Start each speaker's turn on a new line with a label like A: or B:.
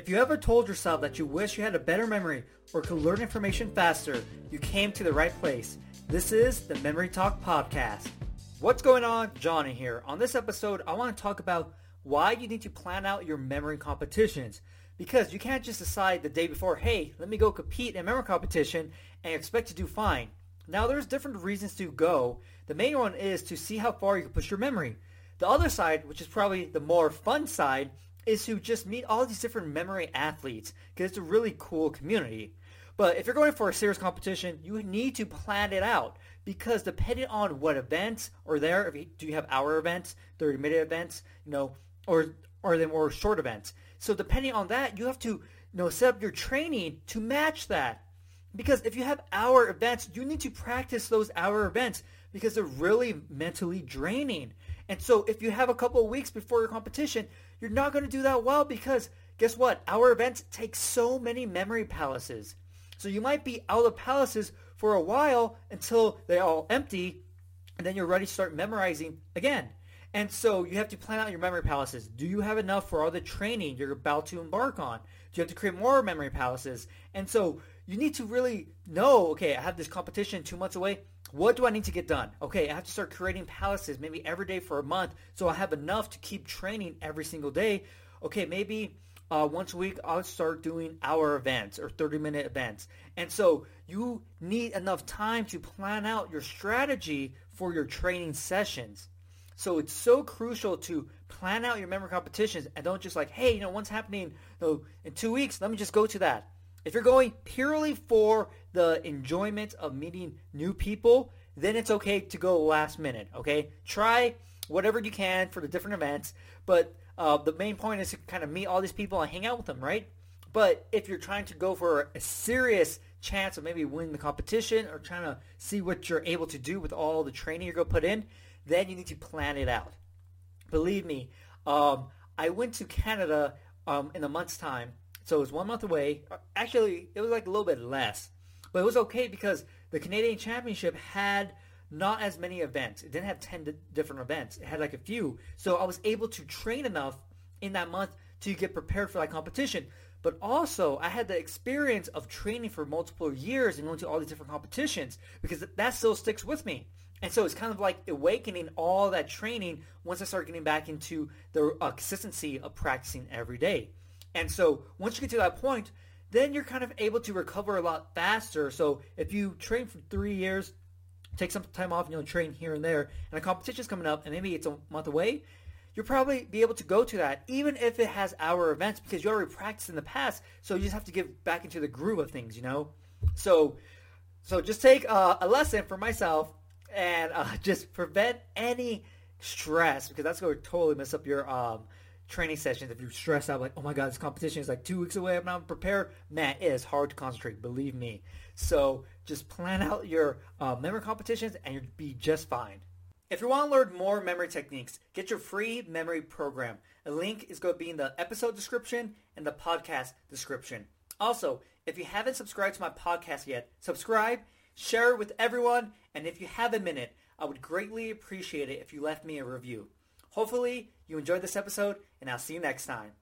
A: If you ever told yourself that you wish you had a better memory or could learn information faster, you came to the right place. This is the Memory Talk Podcast. What's going on? Johnny here. On this episode, I want to talk about why you need to plan out your memory competitions. Because you can't just decide the day before, hey, let me go compete in a memory competition and expect to do fine. Now, there's different reasons to go. The main one is to see how far you can push your memory. The other side, which is probably the more fun side, is to just meet all these different memory athletes because it's a really cool community. But if you're going for a serious competition, you need to plan it out because depending on what events are there, if you, do you have hour events, 30 minute events, you know, or or the more short events. So depending on that, you have to you know set up your training to match that. Because if you have hour events, you need to practice those hour events because they're really mentally draining. And so if you have a couple of weeks before your competition, you're not going to do that well because guess what? Hour events take so many memory palaces. So you might be out of palaces for a while until they're all empty, and then you're ready to start memorizing again. And so you have to plan out your memory palaces. Do you have enough for all the training you're about to embark on? Do you have to create more memory palaces? And so you need to really know, okay, I have this competition two months away. What do I need to get done? Okay, I have to start creating palaces maybe every day for a month so I have enough to keep training every single day. Okay, maybe uh, once a week I'll start doing hour events or 30 minute events. And so you need enough time to plan out your strategy for your training sessions. So it's so crucial to plan out your memory competitions and don't just like, hey, you know, what's happening you know, in two weeks? Let me just go to that. If you're going purely for the enjoyment of meeting new people, then it's okay to go last minute. Okay, try whatever you can for the different events, but uh, the main point is to kind of meet all these people and hang out with them, right? But if you're trying to go for a serious chance of maybe winning the competition or trying to see what you're able to do with all the training you're going to put in, then you need to plan it out. Believe me, um, I went to Canada um, in a month's time so it was one month away. Actually, it was like a little bit less. But it was okay because the Canadian Championship had not as many events. It didn't have 10 different events. It had like a few. So I was able to train enough in that month to get prepared for that competition. But also, I had the experience of training for multiple years and going to all these different competitions because that still sticks with me. And so it's kind of like awakening all that training once I start getting back into the uh, consistency of practicing every day. And so once you get to that point, then you're kind of able to recover a lot faster. So if you train for three years, take some time off and you'll train here and there, and a competition's coming up and maybe it's a month away, you'll probably be able to go to that, even if it has hour events, because you already practiced in the past. So you just have to get back into the groove of things, you know. So, so just take uh, a lesson for myself and uh, just prevent any stress because that's going to totally mess up your um, training sessions, if you're stressed out, like, oh my god, this competition is like two weeks away, I'm not prepared, man, it is hard to concentrate, believe me. So just plan out your uh, memory competitions and you'll be just fine. If you want to learn more memory techniques, get your free memory program. A link is going to be in the episode description and the podcast description. Also, if you haven't subscribed to my podcast yet, subscribe, share it with everyone, and if you have a minute, I would greatly appreciate it if you left me a review. Hopefully, you enjoyed this episode, and I'll see you next time.